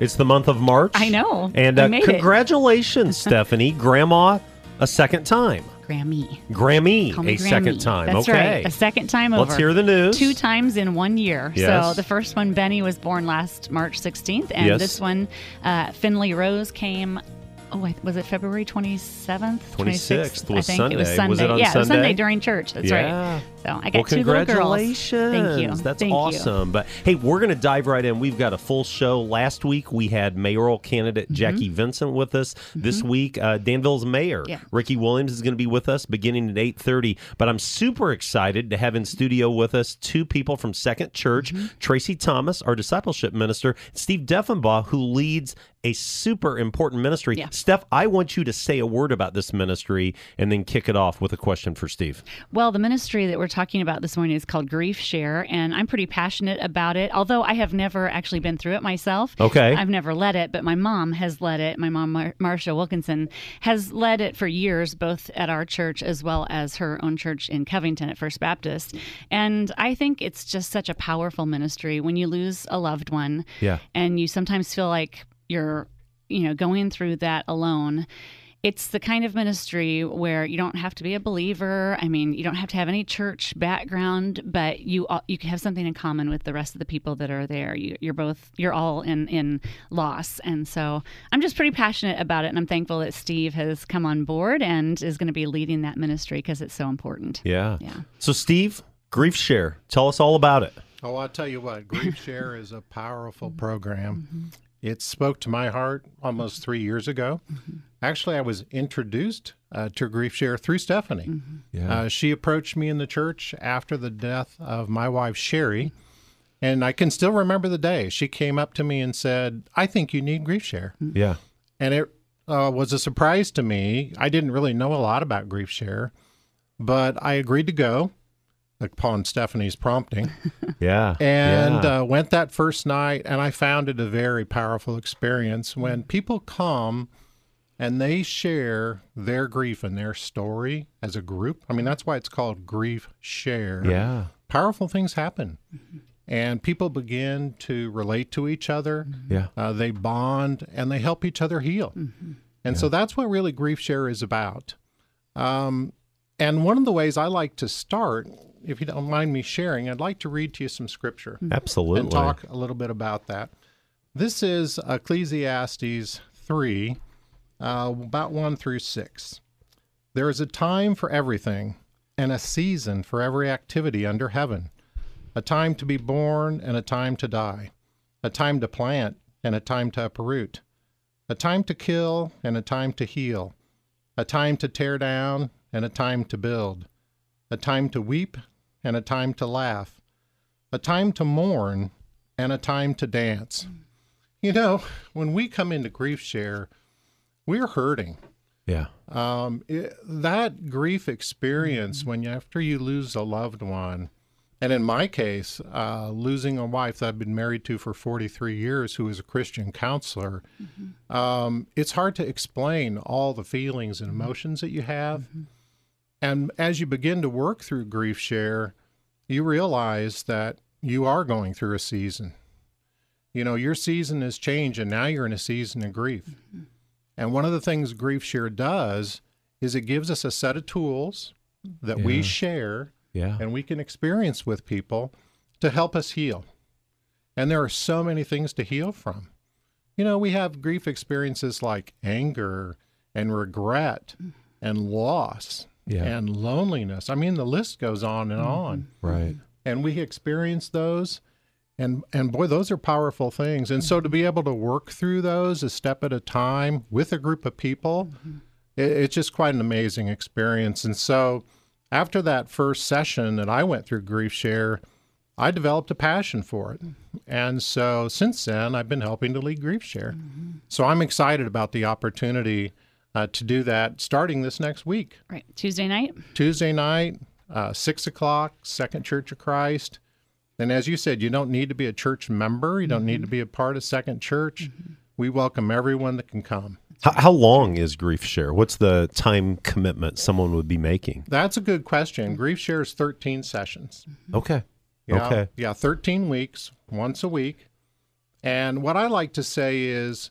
It's the month of March. I know. And uh, congratulations, Stephanie. Grandma, a second time. Grammy. Grammy, a second time. That's okay. right. A second time over. Let's hear the news. Two times in one year. Yes. So the first one, Benny, was born last March 16th, and Yes. this one, uh, Finley Rose, came. Oh, was it February 27th? 26th was I think it was Sunday. Sunday. Was it on yeah, it was Sunday? Sunday during church. That's Yeah. right. So I got well, two little girls. Thank you. That's Thank you. awesome. But hey, we're going to dive right in. We've got a full show. Last week we had mayoral candidate Mm-hmm. Jackie Vincent with us. This week, uh, Danville's mayor Yeah. Ricky Williams is going to be with us beginning at eight thirty. But I'm super excited to have in studio with us two people from Second Church: Mm-hmm. Tracy Thomas, our discipleship minister, Steve Deffenbaugh, who leads a super important ministry. Yeah. Steph, I want you to say a word about this ministry and then kick it off with a question for Steve. Well, the ministry that we're talking about this morning is called Grief Share, and I'm pretty passionate about it. Although I have never actually been through it myself. Okay. I've never led it, but my mom has led it. My mom, Mar- Marcia Wilkinson, has led it for years, both at our church as well as her own church in Covington at First Baptist. And I think it's just such a powerful ministry when you lose a loved one. Yeah. And you sometimes feel like you're, you know, going through that alone. It's the kind of ministry where you don't have to be a believer. I mean, you don't have to have any church background, but you all, you can have something in common with the rest of the people that are there. You, you're both you're all in in loss, and so I'm just pretty passionate about it, and I'm thankful that Steve has come on board and is going to be leading that ministry because it's so important. Yeah. Yeah. So, Steve, Grief Share, tell us all about it. Oh, I'll tell you what, Grief Share is a powerful program. Mm-hmm. It spoke to my heart almost three years ago. Actually, I was introduced uh, to Grief Share through Stephanie. Yeah. Uh, she approached me in the church after the death of my wife, Sherry. And I can still remember the day. She came up to me and said, I think you need Grief Share. yeah. And it uh, was a surprise to me. I didn't really know a lot about Grief Share, but I agreed to go upon Stephanie's prompting. Yeah. and yeah. uh, went that first night and i found it a very powerful experience when people come and they share their grief and their story as a group. I mean that's why it's called grief share. Yeah. powerful things happen. And people begin to relate to each other. Yeah. uh, they bond and they help each other heal. And so that's what really grief share is about. Um, and one of the ways i like to start if you don't mind me sharing i'd like to read to you some scripture Absolutely. and talk a little bit about that. This is Ecclesiastes 3, uh, about 1 through 6. There is a time for everything, and a season for every activity under heaven, a time to be born and a time to die, a time to plant and a time to uproot, a time to kill and a time to heal, a time to tear down and a time to build, a time to weep and a time to laugh, a time to mourn and a time to dance. You know, when we come into grief share, we're hurting. Yeah. Um, it, that grief experience when you, after you lose a loved one, and in my case, uh, losing a wife that I've been married to for 43 years, who is a Christian counselor, um, it's hard to explain all the feelings and emotions that you have. And as you begin to work through grief share, you realize that you are going through a season. You know, your season has changed, and now you're in a season of grief. Mm-hmm. And one of the things Grief Share does is it gives us a set of tools that Yeah. we share Yeah. and we can experience with people to help us heal. And there are so many things to heal from. You know, we have grief experiences like anger and regret mm. and loss Yeah. and loneliness. I mean, the list goes on and mm-hmm. on. Right. and we experience those and and boy those are powerful things. And so to be able to work through those a step at a time with a group of people mm-hmm. it, it's just quite an amazing experience. And so after that first session that i went through grief share i developed a passion for it. Mm-hmm. And so since then i've been helping to lead grief share. So i'm excited about the opportunity uh, to do that starting this next week. Right. Tuesday night. Tuesday night, uh, 6 o'clock, Second Church of Christ. And as you said, you don't need to be a church member, you don't need to be a part of Second Church. We welcome everyone that can come. How, how long is Grief Share? What's the time commitment someone would be making? That's a good question. Grief Share is 13 sessions. Okay. Yeah, Okay. Yeah, 13 weeks, once a week. And what I like to say is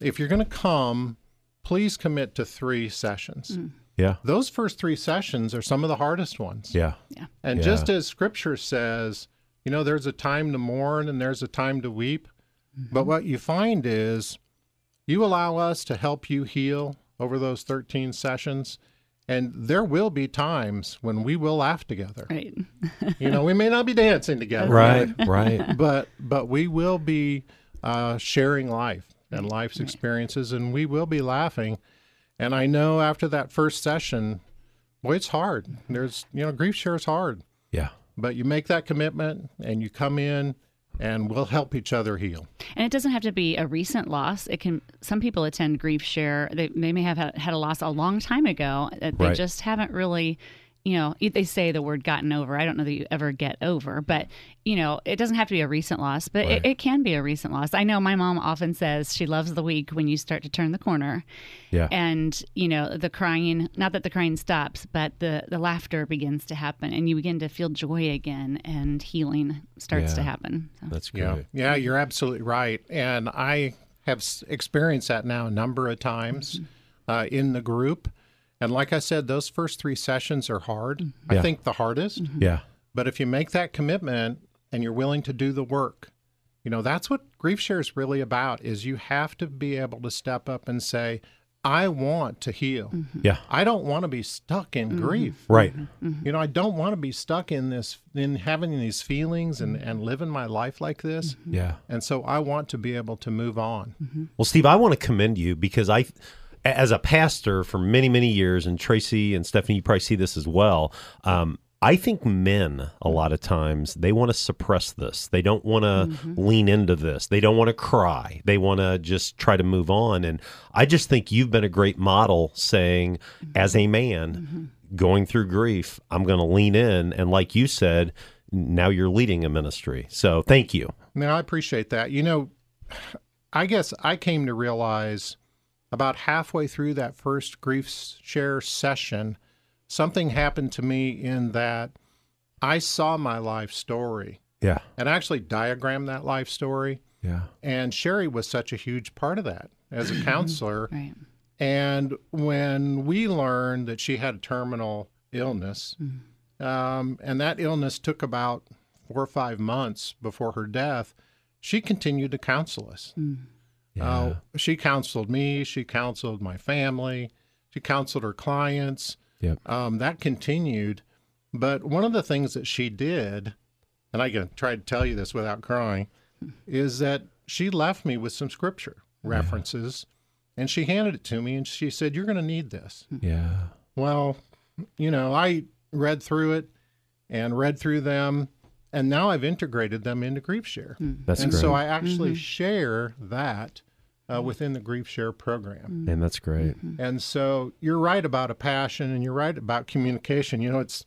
if you're going to come, please commit to three sessions. Yeah. Those first three sessions are some of the hardest ones. Yeah. Yeah. And Yeah. just as scripture says, you know, there's a time to mourn and there's a time to weep. But what you find is you allow us to help you heal over those 13 sessions. And there will be times when we will laugh together. Right. You know, we may not be dancing together. Right. Right. But but we will be uh, sharing life and life's experiences, and we will be laughing. And I know after that first session, boy, it's hard. There's you know, grief share is hard, Yeah. but you make that commitment and you come in, and we'll help each other heal. And it doesn't have to be a recent loss. It can. Some people attend grief share. They, they may have had, had a loss a long time ago that they Right. just haven't really. You know, they say the word "gotten over." I don't know that you ever get over, but you know, it doesn't have to be a recent loss, but Right. it, it can be a recent loss. I know my mom often says she loves the week when you start to turn the corner, Yeah. and you know the crying. Not that the crying stops, but the the laughter begins to happen, and you begin to feel joy again, and healing starts to happen. So. That's Yeah, great. yeah, you're absolutely right, and I have experienced that now a number of times uh, in the group. And like I said, those first three sessions are hard. Mm-hmm. I Yeah. think the hardest. Mm-hmm. Yeah. But if you make that commitment and you're willing to do the work, you know, that's what grief share is really about is you have to be able to step up and say, I want to heal. Mm-hmm. Yeah. I don't want to be stuck in grief. Right. You know, I don't want to be stuck in this in having these feelings and, and living my life like this. Yeah. And so I want to be able to move on. Well, Steve, I want to commend you because I, as a pastor for many, many years, and Tracy and Stephanie, you probably see this as well. Um, I think men, a lot of times, they want to suppress this. They don't want to mm-hmm. lean into this. They don't want to cry. They want to just try to move on. And I just think you've been a great model saying, mm-hmm. as a man mm-hmm. going through grief, I'm going to lean in. And like you said, now you're leading a ministry. So thank you. Man, I appreciate that. You know, I guess I came to realize about halfway through that first grief share session, something happened to me in that I saw my life story Yeah. and actually diagrammed that life story. Yeah. And Sherry was such a huge part of that as a counselor. Right. And when we learned that she had a terminal illness, um, and that illness took about four or five months before her death, she continued to counsel us. Uh, she counseled me, she counseled my family, she counseled her clients. Yep. Um, that continued. But one of the things that she did, and I can try to tell you this without crying, is that she left me with some scripture references and she handed it to me and she said, You're going to need this. Yeah. Well, you know, I read through it and read through them, and now I've integrated them into Grief Share. That's and great. so I actually share that uh, within the Grief Share program. and that's great. And so you're right about a passion and you're right about communication. You know, it's,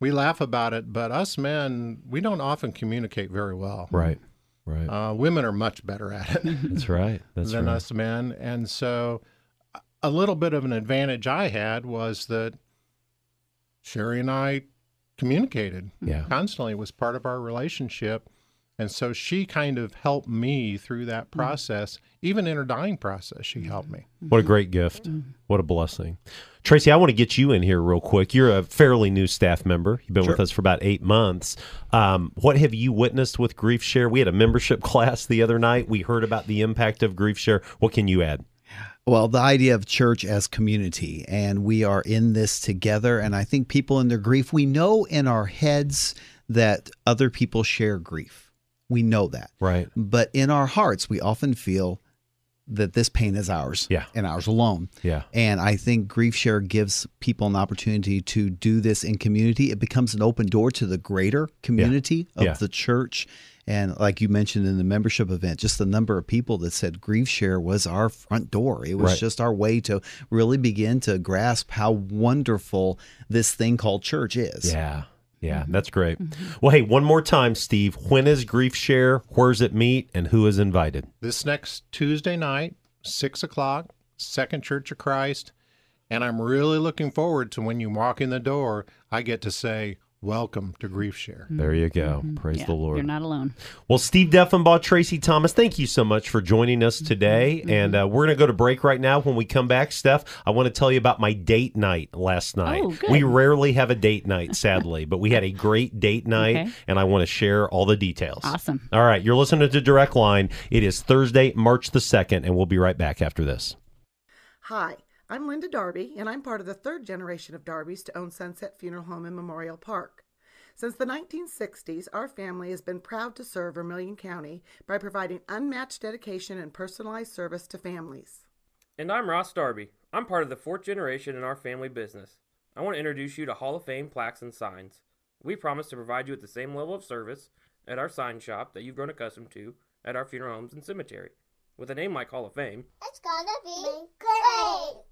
we laugh about it, but us men, we don't often communicate very well. Right. Right. Uh, women are much better at it. That's right. That's right. than right. us men. And so a little bit of an advantage I had was that Sherry and I communicated Yeah. constantly. It was part of our relationship. And so she kind of helped me through that mm-hmm. process. Even in her dying process, she helped me. Mm-hmm. What a great gift. Mm-hmm. What a blessing. Tracy, I want to get you in here real quick. You're a fairly new staff member. You've been with us for about eight months. Um, what have you witnessed with Grief Share? We had a membership class the other night. We heard about the impact of Grief Share. What can you add? Well, the idea of church as community, and we are in this together. And I think people in their grief, we know in our heads that other people share grief. We know that. Right. But in our hearts, we often feel that this pain is ours Yeah. and ours alone. Yeah. And I think Grief Share gives people an opportunity to do this in community. It becomes an open door to the greater community of Yeah. the church. And like you mentioned in the membership event, just the number of people that said Grief Share was our front door. It was Right. just our way to really begin to grasp how wonderful this thing called church is. Yeah. Yeah, mm-hmm. that's great. Mm-hmm. Well, hey, one more time, Steve. When is Grief Share? Where's it meet? And who is invited? This next Tuesday night, 6 o'clock, Second Church of Christ. And I'm really looking forward to when you walk in the door, I get to say, Welcome to Grief Share. Mm-hmm. There you go. Mm-hmm. Praise Yeah, the Lord. You're not alone. Well, Steve Deffenbaugh, Tracy Thomas, thank you so much for joining us mm-hmm. today. And uh, we're going to go to break right now. When we come back, Steph, I want to tell you about my date night last night. Oh, good. We rarely have a date night, sadly, but we had a great date night, Okay. and I want to share all the details. Awesome. All right, you're listening to Direct Line. It is Thursday, March the 2nd, and we'll be right back after this. Hi, I'm Linda Darby, and I'm part of the third generation of Darbys to own Sunset Funeral Home in Memorial Park. Since the 1960s, our family has been proud to serve Vermilion County by providing unmatched dedication and personalized service to families. And I'm Ross Darby. I'm part of the fourth generation in our family business. I want to introduce you to Hall of Fame plaques and signs. We promise to provide you with the same level of service at our sign shop that you've grown accustomed to at our funeral homes and cemetery. With a name like Hall of Fame, It's gonna be great.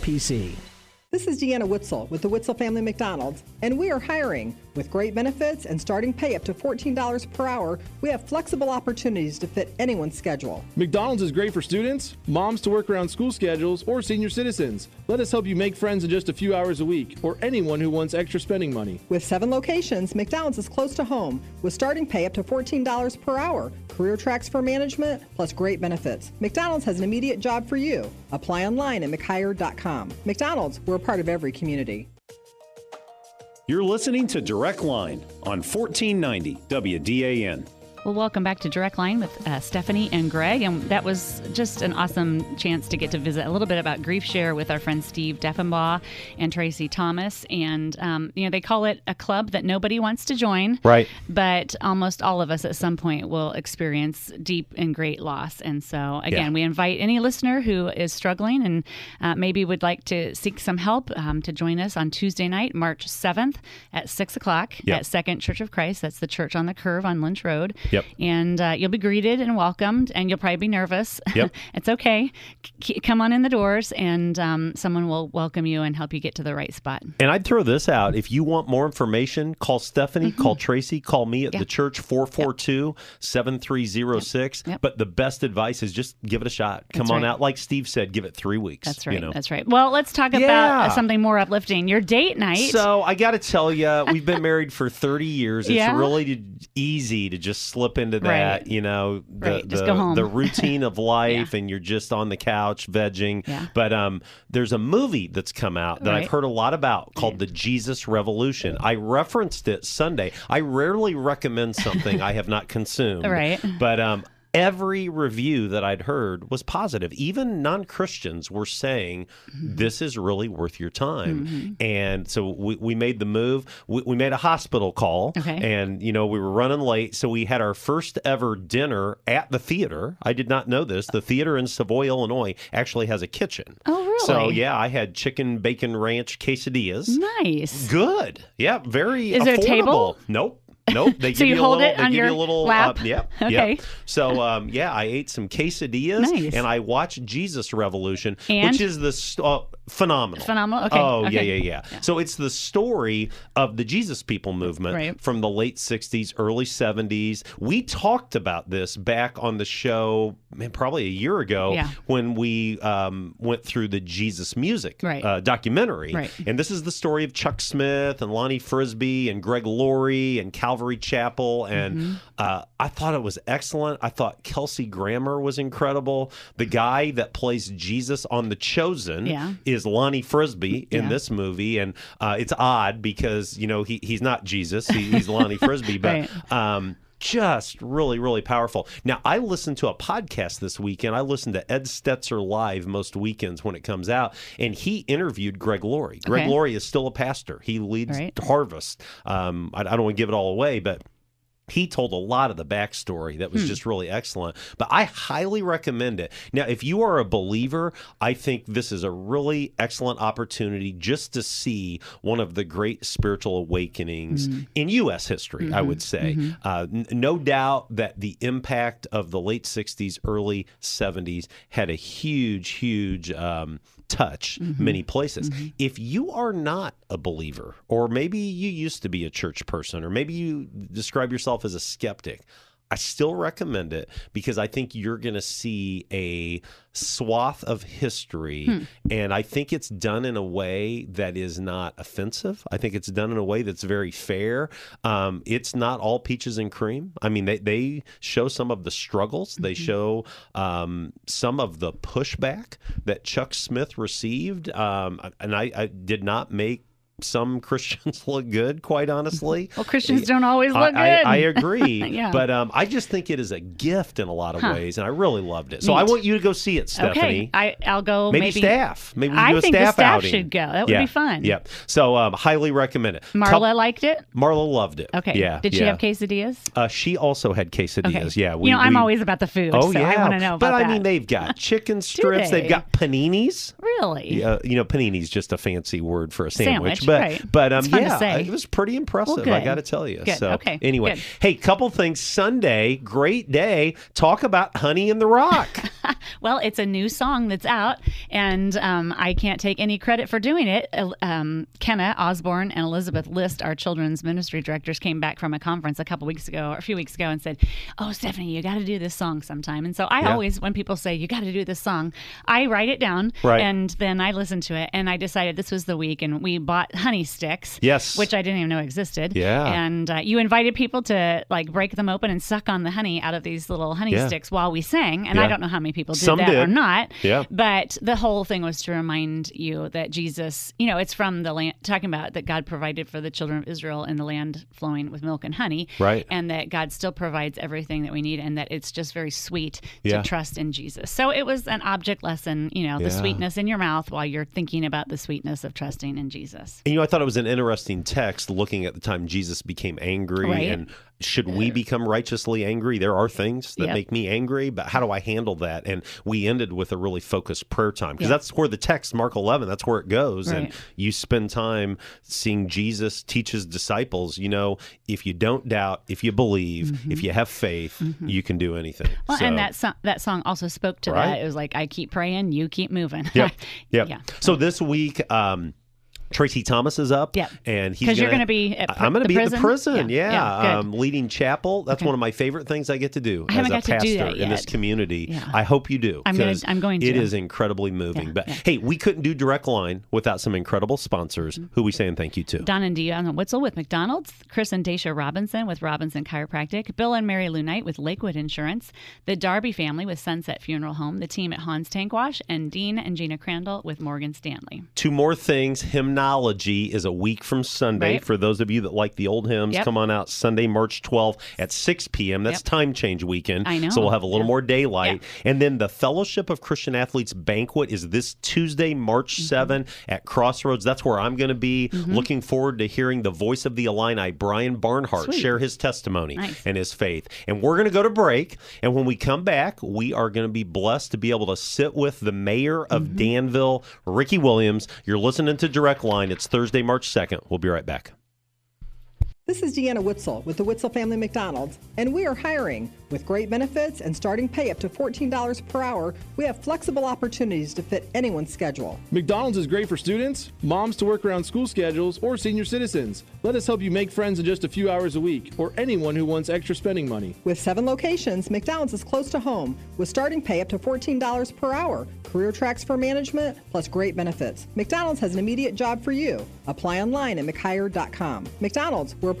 SIPC. This is Deanna Witzel with the Witzel Family McDonald's, and we are hiring. With great benefits and starting pay up to $14 per hour, we have flexible opportunities to fit anyone's schedule. McDonald's is great for students, moms to work around school schedules, or senior citizens. Let us help you make friends in just a few hours a week, or anyone who wants extra spending money. With seven locations, McDonald's is close to home with starting pay up to $14 per hour, career tracks for management, plus great benefits. McDonald's has an immediate job for you. Apply online at mchire.com. McDonald's, we're a part of every community. You're listening to Direct Line on 1490 WDAN. Well, welcome back to Direct Line with uh, Stephanie and Greg. And that was just an awesome chance to get to visit a little bit about Grief Share with our friend Steve Deffenbaugh and Tracy Thomas. And, um, you know, they call it a club that nobody wants to join. Right. But almost all of us at some point will experience deep and great loss. And so, again, Yeah. we invite any listener who is struggling and uh, maybe would like to seek some help um, to join us on Tuesday night, March 7th at 6 o'clock Yep. at Second Church of Christ. That's the church on the curve on Lynch Road. Yep. And uh, you'll be greeted and welcomed, and you'll probably be nervous. Yep. it's okay. C- come on in the doors, and um, someone will welcome you and help you get to the right spot. And I'd throw this out. If you want more information, call Stephanie, call Tracy, call me at Mm-hmm. Yeah. the church 442 7306. Yep. But the best advice is just give it a shot. Come That's on right. out. Like Steve said, give it three weeks. That's right. you know. That's right. Well, let's talk about Yeah. uh, something more uplifting. Your date night. So I got to tell you, we've been married for 30 years. It's Yeah? really easy to just slip into that, Right. you know, the, Right, the, the routine of life and you're just on the couch vegging. Yeah. But um, there's a movie that's come out that Right. I've heard a lot about called The Jesus Revolution. I referenced it Sunday. I rarely recommend something I have not consumed. Right. But um, every review that I'd heard was positive. Even non Christians were saying, Mm-hmm. this is really worth your time. And so we, we made the move. We, we made a hospital call. Okay. And, you know, we were running late. So we had our first ever dinner at the theater. I did not know this. The theater in Savoy, Illinois actually has a kitchen. Oh, really? So, yeah, I had chicken bacon ranch quesadillas. nice. Good. Yeah, very Is there a table? Nope. Nope. They So give you you, hold a little, it they on give your you a little lap? Uh, yep. Okay. Yep. So um, yeah, I ate some quesadillas Nice. and I watched Jesus Revolution, And? which is the st- uh, phenomenal. Phenomenal? Okay, Oh okay. yeah, yeah, yeah, So it's the story of the Jesus People movement Right. from the late '60s, early '70s. We talked about this back on the show, man, probably a year ago Yeah. when we um, went through the Jesus Music Right. uh, documentary. Right. And this is the story of Chuck Smith and Lonnie Frisbee and Greg Laurie and Calvary Chapel. And Mm-hmm. uh, I thought it was excellent. I thought Kelsey Grammer was incredible. The guy that plays Jesus on The Chosen Yeah. is Lonnie Frisbee in Yeah. this movie. And uh, it's odd because, you know, he, he's not Jesus, he, he's Lonnie Frisbee. But Right. um, just really, really powerful. Now, I listened to a podcast this weekend. I listened to Ed Stetzer live most weekends when it comes out, and he interviewed Greg Laurie. Greg Okay. Laurie is still a pastor. He leads Right. Harvest. Um, I, I don't want to give it all away, but he told a lot of the backstory that was just really excellent. But I highly recommend it. Now, if you are a believer, I think this is a really excellent opportunity just to see one of the great spiritual awakenings in U.S. history, I would say. Uh, n- no doubt that the impact of the late 60s, early 70s had a huge, huge um, touch mm-hmm. many places. Mm-hmm. If you are not a believer, or maybe you used to be a church person, or maybe you describe yourself as a skeptic, I still recommend it because I think you're going to see a swath of history. And I think it's done in a way that is not offensive. I think it's done in a way that's very fair. Um, it's not all peaches and cream. I mean, they, they show some of the struggles, they show um, some of the pushback that Chuck Smith received. Um, and I, I did not make some Christians look good, quite honestly. Well, Christians don't always look I, good. I, I agree, Yeah. but um, I just think it is a gift in a lot of Huh. ways, and I really loved it. So Neat. I want you to go see it, Stephanie. Okay, I, I'll go. maybe, Maybe, staff. Maybe we I do a think the staff staff outing. should go. That would Yeah. be fun. Yep. So um, highly recommend it. Marla liked it. Marla loved it. Okay. Yeah. Did she yeah. have quesadillas? Uh, she also had quesadillas. Okay. Yeah. you know, I'm we- always about the food. Oh so yeah. I want to know about but I that. mean, they've got chicken strips. they? They've got paninis. really. Uh, you know, panini's just a fancy word for a sandwich, Sandwich, but right. but um, It's fun to yeah, say. it was pretty impressive. Well, I got to tell you. Good. So Okay, anyway, good. hey, couple things. Sunday, great day. Talk about Honey in the Rock. Well, it's a new song that's out, and um, I can't take any credit for doing it. Um, Kenna Osborne and Elizabeth List, our children's ministry directors, came back from a conference a couple weeks ago, or a few weeks ago, and said, "Oh, Stephanie, you got to do this song sometime." And so I Yeah. always, when people say you got to do this song, I write it down, Right. and then I listen to it, and I decided this was the week, and we bought honey sticks, Yes. which I didn't even know existed. Yeah. and uh, you invited people to like break them open and suck on the honey out of these little honey Yeah. sticks while we sang, and Yeah. I don't know how many people did Some that or not. Yeah. But the whole thing was to remind you that Jesus, you know, it's from the land, talking about that God provided for the children of Israel in the land flowing with milk and honey. Right. And that God still provides everything that we need and that it's just very sweet Yeah. to trust in Jesus. So it was an object lesson, you know, the sweetness in your mouth while you're thinking about the sweetness of trusting in Jesus. And, you know, I thought it was an interesting text looking at the time Jesus became angry Right. and should we become righteously angry? There are things that Yep. make me angry, but how do I handle that? And we ended with a really focused prayer time because Yeah. that's where the text, Mark 11, that's where it goes. And you spend time seeing Jesus teach his disciples, you know, if you don't doubt, if you believe, if you have faith, you can do anything. Mm-hmm. Well, So- and that so- that song also spoke to Right. that. It was like, I keep praying, you keep moving. Yep. Yep. Yeah. So this week, um, Tracy Thomas is up. Yep. And he's you're gonna- gonna be at pr- I'm going to be at the prison? prison. Yeah. Yeah. Yeah, um, leading chapel. That's Okay. one of my favorite things I get to do I as a to pastor in this community. Yeah. I hope you do. I'm gonna- I'm going It to. is incredibly moving. Yeah, but yeah. hey, we couldn't do direct line without some incredible sponsors. Who we saying thank you to? Don and Dion Witzel with McDonald's, Chris and Dacia Robinson with Robinson Chiropractic, Bill and Mary Lou Knight with Lakewood Insurance, the Darby family with Sunset Funeral Home, the team at Hans Tank Wash, and Dean and Gina Crandall with Morgan Stanley. Two more things. Hymnology is a week from Sunday. Right. For those of you that like the old hymns, Yep. come on out Sunday, March 12th at 6 p.m. That's Yep. time change weekend. I know. So we'll have a little Yeah. more daylight. And then the Fellowship of Christian Athletes banquet is this Tuesday, March Mm-hmm. 7 at Crossroads. That's where I'm going to be. Looking forward to hearing the voice of the Illini, Brian Barnhart, Sweet. share his testimony Nice. and his faith. And we're going to go to break. And when we come back, we are going to be blessed to be able to sit with the mayor of Mm-hmm. Danville, Ricky Williams. You're listening to Direct Line. It's Thursday, March 2nd. We'll be right back. This is Deanna Witzel with the Witzel Family McDonald's, and we are hiring. With great benefits and starting pay up to $14 per hour, we have flexible opportunities to fit anyone's schedule. McDonald's is great for students, moms to work around school schedules, or senior citizens. Let us help you make friends in just a few hours a week, or anyone who wants extra spending money. With seven locations, McDonald's is close to home, with starting pay up to $14 per hour, career tracks for management, plus great benefits. McDonald's has an immediate job for you. Apply online at mchire.com. McDonald's, we're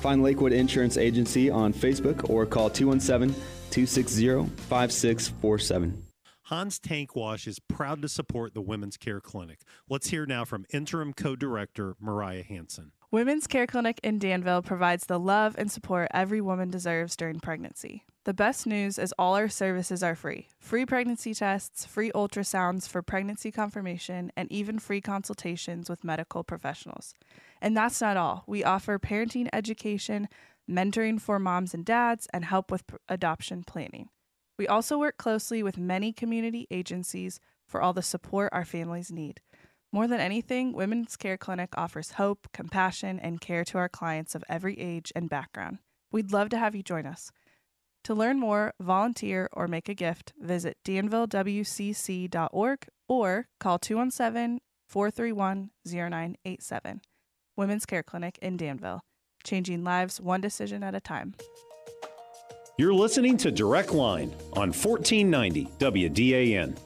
Find Lakewood Insurance Agency on Facebook or call 217 260 5647. Hans Tank Wash is proud to support the Women's Care Clinic. Let's hear now from interim co-director Mariah Hanson. Women's Care Clinic in Danville provides the love and support every woman deserves during pregnancy. The best news is all our services are free. Free pregnancy tests, free ultrasounds for pregnancy confirmation, and even free consultations with medical professionals. And that's not all. We offer parenting education, mentoring for moms and dads, and help with adoption planning. We also work closely with many community agencies for all the support our families need. More than anything, Women's Care Clinic offers hope, compassion, and care to our clients of every age and background. We'd love to have you join us. To learn more, volunteer, or make a gift, visit danvillewcc.org or call 217 431 0987. Women's Care Clinic in Danville, changing lives one decision at a time. You're listening to Direct Line on 1490 WDAN.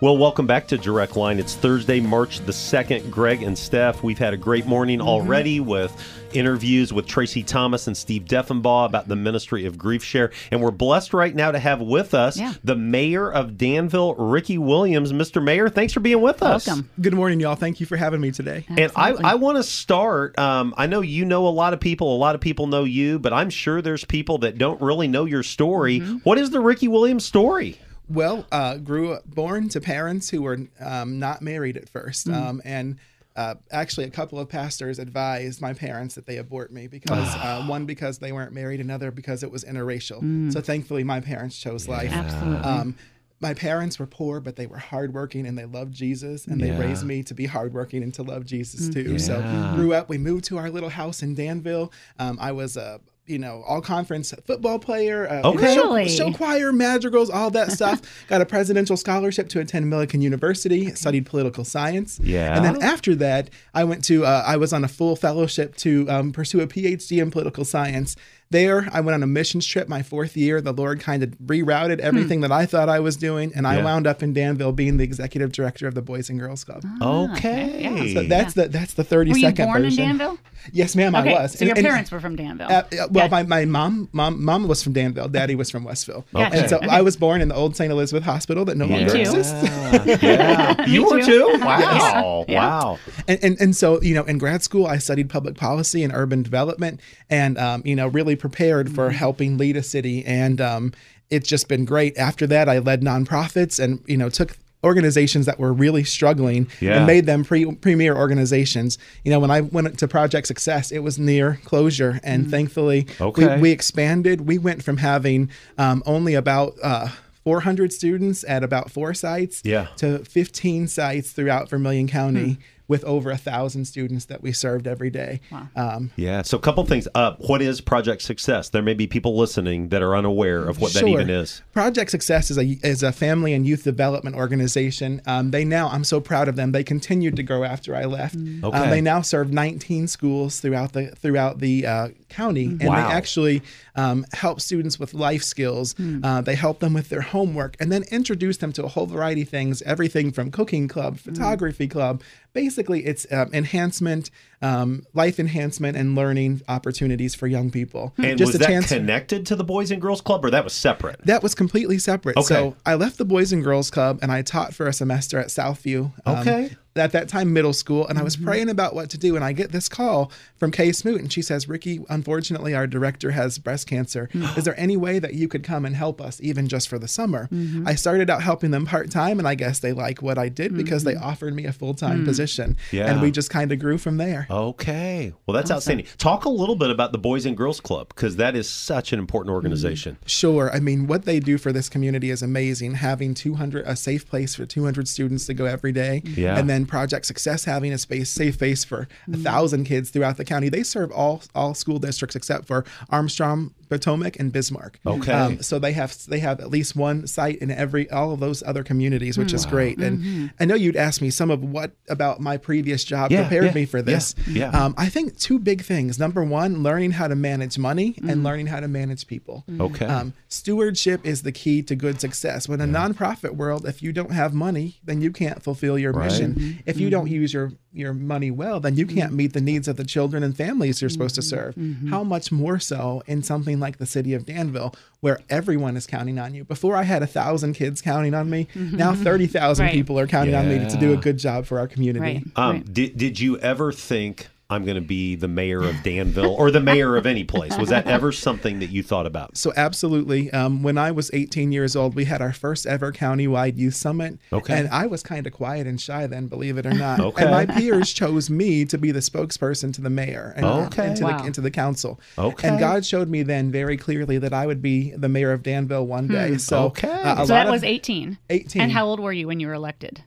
Well, welcome back to Direct Line. It's Thursday, March the 2nd. Greg and Steph, we've had a great morning Mm-hmm. already with interviews with Tracy Thomas and Steve Deffenbaugh about the Ministry of Grief Share. And we're blessed right now to have with us Yeah. the mayor of Danville, Ricky Williams. Mr. Mayor, thanks for being with us. Welcome. Good morning, y'all. Thank you for having me today. And I, I want to start. Um, I know you know a lot of people, a lot of people know you, but I'm sure there's people that don't really know your story. Mm-hmm. What is the Ricky Williams story? Well, uh, grew up, born to parents who were um, not married at first, Mm. um, and uh, actually, a couple of pastors advised my parents that they abort me because uh, one because they weren't married, another because it was interracial. Mm. So thankfully, my parents chose life. Absolutely. Um, my parents were poor, but they were hardworking and they loved Jesus, and they Yeah. raised me to be hardworking and to love Jesus too. Yeah. So grew up. We moved to our little house in Danville. Um, I was a you know all conference football player. Uh, Okay. show, Really? show choir, madrigals, all that stuff. Got a presidential scholarship to attend Millikin University. Studied political science. Yeah. And then after that, I went to. Uh, I was on a full fellowship to um, pursue a PhD in political science. There, I went on a missions trip my fourth year. The Lord kind of rerouted everything that I thought I was doing, and I Yeah. wound up in Danville being the executive director of the Boys and Girls Club. Okay. So that's the that's the thirty Were you born version. in Danville? Yes, ma'am, okay, I was. So your And- and- parents were from Danville. uh, uh, well, Got my, my mom, mom, mom was from Danville. Daddy was from Westville, Gotcha. and so Okay. I was born in the old St. Elizabeth Hospital that no Yeah. longer too. exists. yeah. You Me were too. too? Wow. Yeah. Wow. and, and and so you know, in grad school, I studied public policy and urban development, and um, you know, really prepared for Mm-hmm. helping lead a city. And um, it's just been great. After that, I led nonprofits, and you know, took organizations that were really struggling Yeah. and made them pre- premier organizations. You know, when I went to Project Success, it was near closure, and thankfully, Okay. we, we expanded. We went from having um, only about uh, 400 students at about four sites Yeah. to 15 sites throughout Vermilion County with over a thousand students that we served every day. Um, Yeah. So, a couple things. Uh, what is Project Success? There may be people listening that are unaware of what that even is. Project Success is a is a family and youth development organization. Um, they now I'm so proud of them. They continued to grow after I left. Okay. Um, they now serve 19 schools throughout the throughout the uh, county, and Wow. they actually um, help students with life skills. Uh, they help them with their homework, and then introduce them to a whole variety of things. Everything from cooking club, photography club. Basically, it's um, enhancement, um, life enhancement, and learning opportunities for young people. And Just was a that chance. connected to the Boys and Girls Club, or that was separate? That was completely separate. Okay. So I left the Boys and Girls Club and I taught for a semester at Southview. um, Okay. At that time middle school, and I was mm-hmm. praying about what to do. And I get this call from Kay Smoot, and she says, Ricky, unfortunately, our director has breast cancer. Is there any way that you could come and help us, even just for the summer? Mm-hmm. I started out helping them part time, and I guess they like what I did because they mm-hmm. offered me a full time Mm. position. Yeah. And we just kind of grew from there. Okay. Well, that's outstanding. Talk a little bit about the Boys and Girls Club because that is such an important organization. Sure. I mean, what they do for this community is amazing. Having 200, a safe place for 200 students to go every day. Yeah. And then Project Success having a space, safe space for a mm-hmm. thousand kids throughout the county. They serve all all school districts except for Armstrong, Potomac, and Bismarck. Um, Okay. so they have they have at least one site in every all of those other communities, which is great. And Mhm. I know you'd asked me some of what about my previous job Yeah, prepared yeah, me for this. yeah. Um, I think two big things. Number one, learning how to manage money and learning how to manage people. Okay. Um, stewardship is the key to good success. When a nonprofit world, if you don't have money, then you can't fulfill your Right. mission. Mhm. If you don't use your your money well, then you can't meet the needs of the children and families you're supposed to serve. How much more so in something like the city of Danville, where everyone is counting on you. Before I had a thousand kids counting on me. Now thirty thousand Right. people are counting on me to do a good job for our community. Um, did, did you ever think I'm going to be the mayor of Danville or the mayor of any place? Was that ever something that you thought about? So absolutely. Um, when I was 18 years old, we had our first ever countywide youth summit. Okay. And I was kind of quiet and shy then, believe it or not. Okay. And my peers chose me to be the spokesperson to the mayor and, Okay. and to, Wow. the, and to the council. Okay. And God showed me then very clearly that I would be the mayor of Danville one day. Hmm. So, Okay. uh, so lot that of- was 18. 18. And how old were you when you were elected?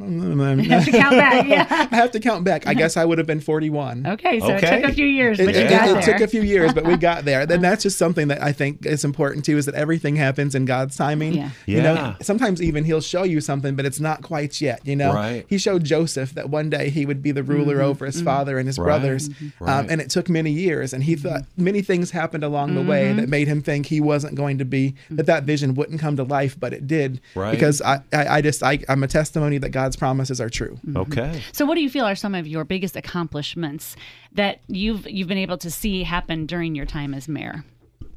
You have to count back, yeah. I have to count back. I guess I would have been 41. Okay, so it took a few years, It, you it- got it there. took a few years, but we got there. Then that's just something that I think is important too, is that everything happens in God's timing. Yeah. You know, sometimes even He'll show you something, but it's not quite yet. You know, Right. He showed Joseph that one day he would be the ruler Mm-hmm. over his father and his Right. brothers, Mhm. um, and it took many years. And he thought many things happened along the way Mm-hmm. that made him think he wasn't going to be that that vision wouldn't come to life, but it did. Right. Because I, I, I just I, I'm a testimony that God's promises are true. Mm-hmm. Okay. So, what do you feel are some of your biggest accomplishments that you've you've been able to see happen during your time as mayor?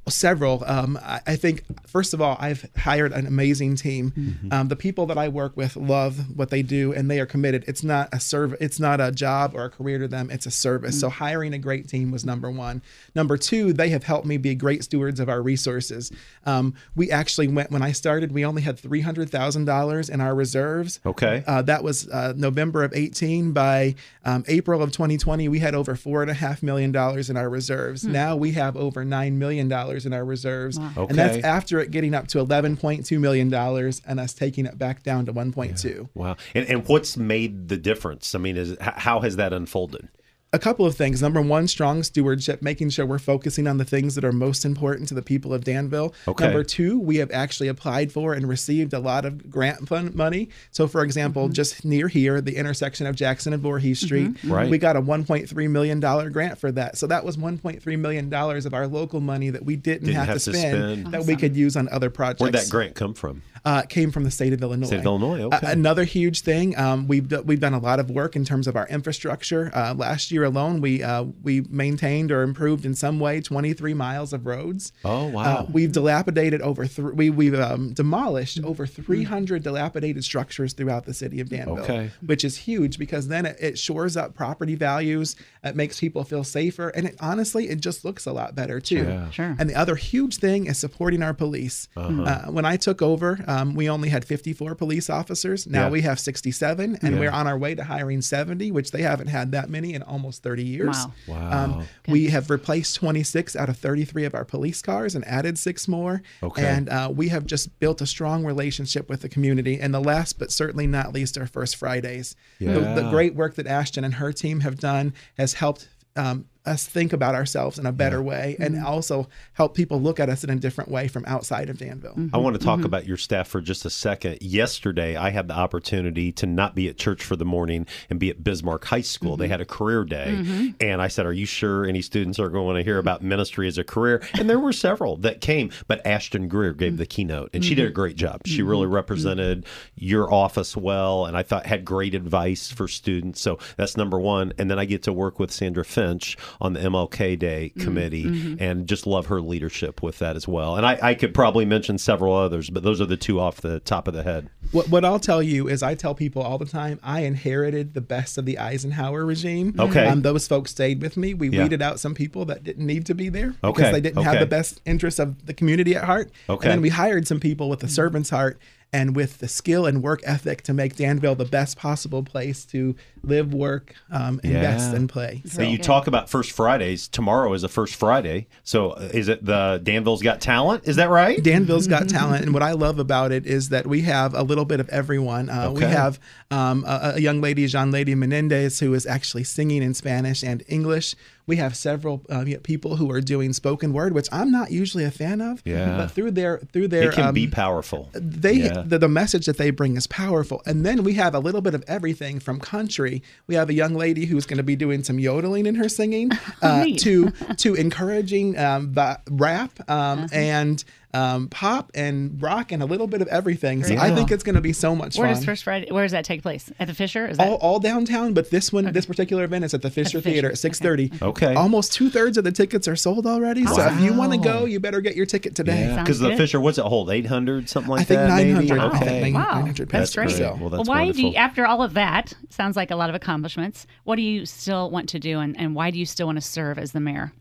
Several. Um, I, I think first of all, I've hired an amazing team. Um, the people that I work with love what they do, and they are committed. It's not a serv- It's not a job or a career to them. It's a service. So hiring a great team was number one. Number two, they have helped me be great stewards of our resources. Um, we actually went when I started. We only had three hundred thousand dollars in our reserves. Okay. Uh, that was uh, November of 18. By um, April of 2020, we had over four and a half million dollars in our reserves. Now we have over nine million dollars in our reserves, and that's after it getting up to 11.2 million dollars and us taking it back down to 1.2. Wow. And, and what's made the difference? I mean, is, how has that unfolded? A couple of things. Number one, strong stewardship, making sure we're focusing on the things that are most important to the people of Danville. Okay. Number two, we have actually applied for and received a lot of grant fund money. So, for example, mm-hmm. just near here, the intersection of Jackson and Voorhees mm-hmm. Street, mm-hmm. Right. we got a $1.3 million grant for that. So, that was $1.3 million of our local money that we didn't, Didn't have, have to to spend, spend. that we could use on other projects. Where'd that grant come from? Uh, came from the state of Illinois. State of Illinois, Uh, okay. another huge thing, um, we've do- we've done a lot of work in terms of our infrastructure. Uh, last year alone, we uh, we maintained or improved in some way 23 miles of roads. Oh, wow. Uh, we've dilapidated over th- we we've um, demolished over 300 dilapidated structures throughout the city of Danville, Okay. which is huge because then it, it shores up property values. It makes people feel safer, and it honestly it just looks a lot better too. Yeah. Sure. And the other huge thing is supporting our police. Uh-huh. Uh, when I took over, um, we only had 54 police officers. Now Yeah. we have 67, and Yeah. we're on our way to hiring 70, which they haven't had that many in almost 30 years. Wow. Wow. Um, we have replaced 26 out of 33 of our police cars and added six more. Okay. And uh, we have just built a strong relationship with the community. And the last, but certainly not least, our First Fridays. The, the great work that Ashton and her team have done has helped. Um, us think about ourselves in a better way and Mm-hmm. also help people look at us in a different way from outside of Danville. I want to talk mm-hmm. about your staff for just a second. Yesterday, I had the opportunity to not be at church for the morning and be at Bismarck High School. They mm-hmm. had a career day. Mm-hmm. And I said, Are you sure any students are going to hear about ministry as a career? And there were several that came, but Ashton Greer gave the keynote, and she did a great job. She really represented your office well, and I thought had great advice for students. So that's number one. And then I get to work with Sandra Finch on the MLK Day Mm-hmm. committee, and just love her leadership with that as well. And I, I could probably mention several others, but those are the two off the top of the head. What, what I'll tell you is, I tell people all the time, I inherited the best of the Eisenhauer regime. Okay. Um, those folks stayed with me. We Yeah. weeded out some people that didn't need to be there because they didn't have the best interests of the community at heart. Okay. And then we hired some people with a servant's heart and with the skill and work ethic to make Danville the best possible place to live, work, um, invest, Yeah. and play. So you talk about First Fridays. Tomorrow is a First Friday. So uh, is it the Danville's Got Talent? Is that right? Danville's got talent, and what I love about it is that we have a little bit of everyone. Uh, We have um, a, a young lady, Jean Lady Menendez, who is actually singing in Spanish and English. We have several uh, people who are doing spoken word, which I'm not usually a fan of. Yeah. But through their through their It can um, be powerful. they Yeah. the, the message that they bring is powerful and then we have a little bit of everything from country we have a young lady who's going to be doing some yodeling in her singing uh, to to encouraging um, ba- rap um, and um, pop and rock and a little bit of everything so i think it's going to be so much Where fun does First Friday? Where does that take place? At the Fisher? Is that all, all downtown, but this one, this particular event is at the Fisher Fisher, Theater at six thirty. Okay. almost two thirds of the tickets are sold already. So if you want to go, you better get your ticket today. Yeah, because the. Fisher, what's it hold? 800, something like I think that? maybe? 900. I Okay. wow, 900 that's pesos. great. So- Well, that's why do you, after all of that, sounds like a lot of accomplishments. What do you still want to do, and, and why do you still want to serve as the mayor?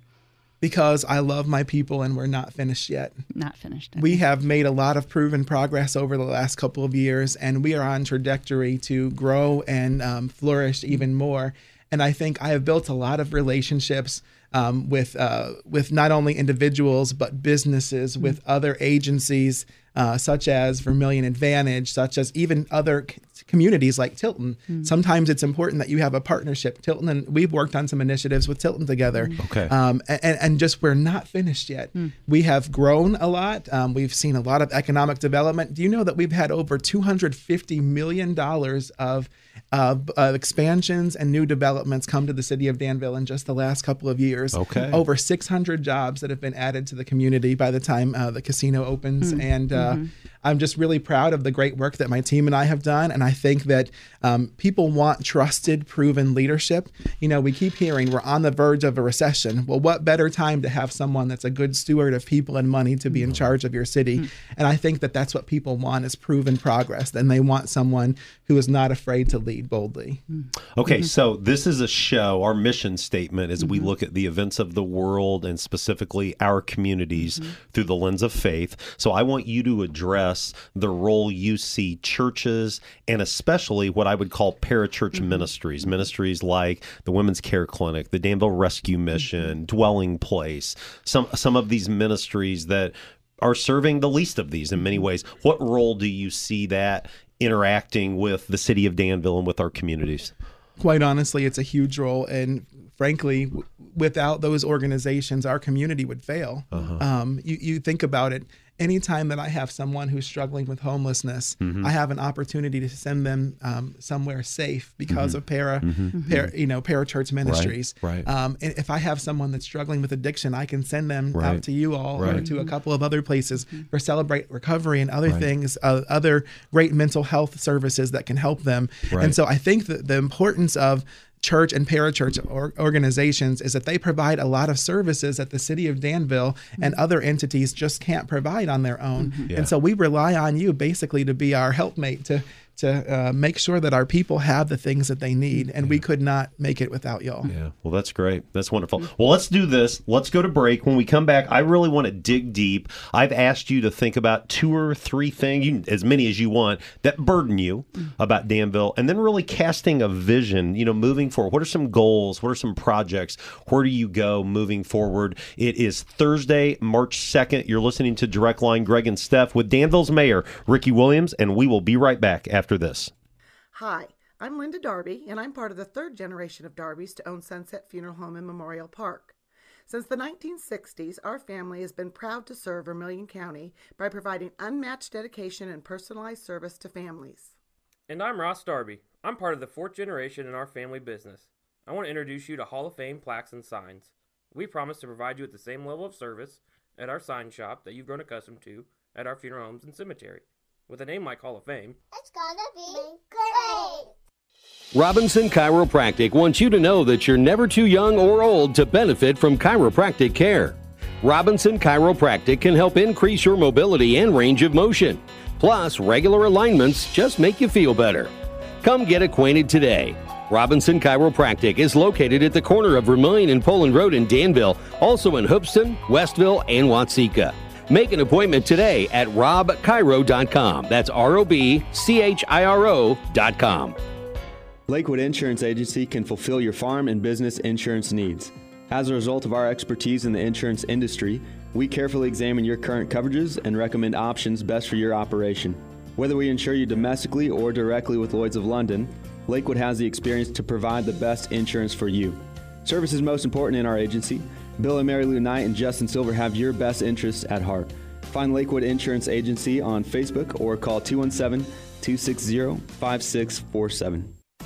Because I love my people and we're not finished yet. Not finished. We have made a lot of proven progress over the last couple of years, and we are on trajectory to grow and um, flourish even more. And I think I have built a lot of relationships um, with uh, with not only individuals but businesses, with other agencies uh, such as Vermilion Advantage, such as even other c- communities like Tilton. Sometimes it's important that you have a partnership. Tilton and we've worked on some initiatives with Tilton together. Okay. Um, and, and just we're not finished yet. We have grown a lot. Um, we've seen a lot of economic development. Do you know that we've had over $250 million of uh, uh, expansions and new developments come to the city of Danville in just the last couple of years? Okay. Over 600 jobs that have been added to the community by the time uh, the casino opens. And uh, I'm just really proud of the great work that my team and I have done. And I think that um, people want trusted, proven leadership. You know, we keep hearing we're on the verge of a recession. Well, what better time to have someone that's a good steward of people and money to be in mm-hmm. charge of your city? Hmm. And I think that that's what people want is proven progress. And they want someone who is not afraid to lead boldly. Hmm. Okay, mm-hmm. so this is a show. Our mission statement is we mm-hmm. look at the events of the world and specifically our communities through the lens of faith. So I want you to address the role you see churches and especially what I would call parachurch mm-hmm. ministries, ministries like the Women's Care Clinic, the Danville Rescue mm-hmm. Mission, Dwelling Place, some some of these ministries that are serving the least of these in many mm-hmm. ways. What role do you see that interacting with the city of Danville and with our communities? quite honestly, it's a huge role. And frankly, w- without those organizations, our community would fail. Uh-huh. Um, you, you think about it. Anytime that I have someone who's struggling with homelessness, I have an opportunity to send them um, somewhere safe because of para, para, you know, parachurch ministries. right. Um, and if I have someone that's struggling with addiction, I can send them Right. out to you all or to a couple of other places for Celebrate Recovery and other things, uh, other great mental health services that can help them. Right. And so I think that the importance of church and parachurch or organizations is that they provide a lot of services that the city of Danville and mm-hmm. other entities just can't provide on their own. Mm-hmm. Yeah. And so we rely on you basically to be our helpmate to to uh, make sure that our people have the things that they need, and we could not make it without y'all. Yeah, well, that's great. That's wonderful. Well, let's do this. Let's go to break. When we come back, I really want to dig deep. I've asked you to think about two or three things, you, as many as you want, that burden you about Danville, and then really casting a vision, you know, moving forward. What are some goals? What are some projects? Where do you go moving forward? It is Thursday, March 2nd. You're listening to Direct Line Greg and Steph with Danville's mayor, Ricky Williams, and we will be right back after this. Hi, I'm Linda Darby, and I'm part of the third generation of Darbys to own Sunset Funeral Home in Memorial Park. Since the 1960s, our family has been proud to serve Vermilion County by providing unmatched dedication and personalized service to families. And I'm Ross Darby. I'm part of the fourth generation in our family business. I want to introduce you to Hall of Fame plaques and signs. We promise to provide you with the same level of service at our sign shop that you've grown accustomed to at our funeral homes and cemetery. With a name like Hall of Fame, It's gonna be great. Robinson Chiropractic wants you to know that you're never too young or old to benefit from chiropractic care. Robinson Chiropractic can help increase your mobility and range of motion. Plus, regular alignments just make you feel better. Come get acquainted today. Robinson Chiropractic is located at the corner of Vermilion and Poland Road in Danville, also in Hoopeston, Westville, and Watseka. Make an appointment today at robchiro.com. That's R O B C H I R O.com. Lakewood Insurance Agency can fulfill your farm and business insurance needs. As a result of our expertise in the insurance industry, we carefully examine your current coverages and recommend options best for your operation. Whether we insure you domestically or directly with Lloyds of London, Lakewood has the experience to provide the best insurance for you. Service is most important in our agency. Bill and Mary Lou Knight and Justin Silver have your best interests at heart. Find Lakewood Insurance Agency on Facebook or call 217 260 5647.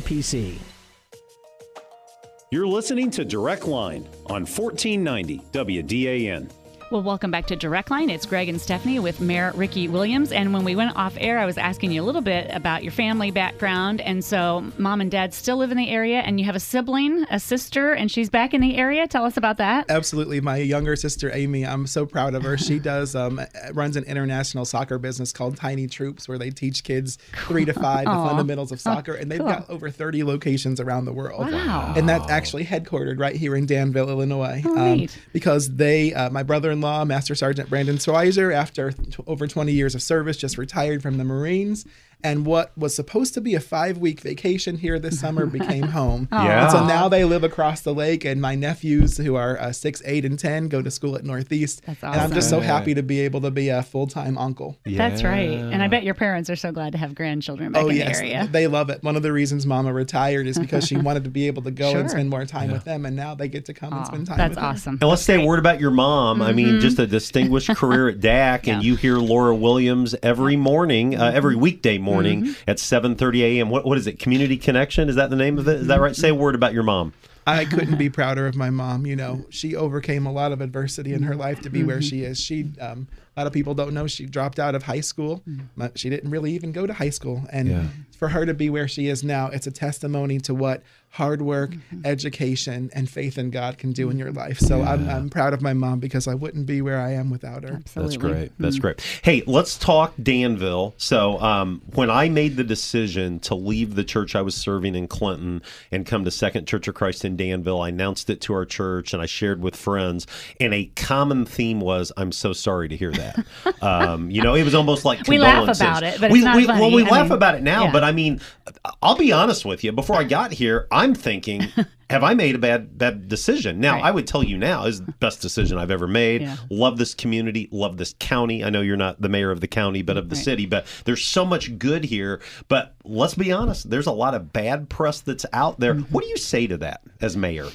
SIPC. You're listening to Direct Line on 1490 WDAN. Well, welcome back to Direct Line. It's Greg and Stephanie with Mayor Ricky Williams. And when we went off air, I was asking you a little bit about your family background. And so, mom and dad still live in the area, and you have a sibling, a sister, and she's back in the area. Tell us about that. Absolutely, my younger sister Amy. I'm so proud of her. She does um, runs an international soccer business called Tiny Troops, where they teach kids three to five the fundamentals of soccer, and they've cool. got over 30 locations around the world. Wow. And that's actually headquartered right here in Danville, Illinois. Um, Oh, neat. because they, uh, my brother-in-law, Master Sergeant Brandon Schweizer, after over 20 years of service, just retired from the Marines. And what was supposed to be a five-week vacation here this summer became home. Yeah. And so now they live across the lake, and my nephews, who are uh, six, eight, and ten, go to school at Northeast. That's awesome. And I'm just so happy to be able to be a full-time uncle. Yeah. That's right. And I bet your parents are so glad to have grandchildren back oh in yes, the area. they love it. One of the reasons Mama retired is because she wanted to be able to go Sure. and spend more time with them, and now they get to come and spend time. that's with her. awesome. And let's say a word about your mom. I mean, Mhm. just a distinguished career at DAC, and you hear Laura Williams every morning, uh, every weekday morning Mm-hmm. at 7:30 a.m. What what is it? Community Connection? Is that the name of it? Is that right? Say a word about your mom. I couldn't be prouder of my mom. You know, she overcame a lot of adversity in her life to be where she is. She, um, a lot of people don't know she dropped out of high school. but She didn't really even go to high school, and Yeah. For her to be where she is now, it's a testimony to what hard work, education, and faith in God can do in your life. So I'm, I'm proud of my mom because I wouldn't be where I am without her. That's great. That's great. Hey, let's talk Danville. So, um, when I made the decision to leave the church I was serving in Clinton and come to Second Church of Christ in Danville, I announced it to our church and I shared with friends. And a common theme was, "I'm so sorry to hear that." um, you know, it was almost like We laugh about it, but we, not we- funny. Well, we I laugh mean, about it now, yeah. but I mean, I'll be honest with you. Before I got here, I'm thinking. Have I made a bad bad decision? Now I would tell you now is the best decision I've ever made. Yeah. Love this community, love this county. I know you're not the mayor of the county, but of the Right. city. But there's so much good here. But let's be honest, there's a lot of bad press that's out there. Mm-hmm. What do you say to that as mayor?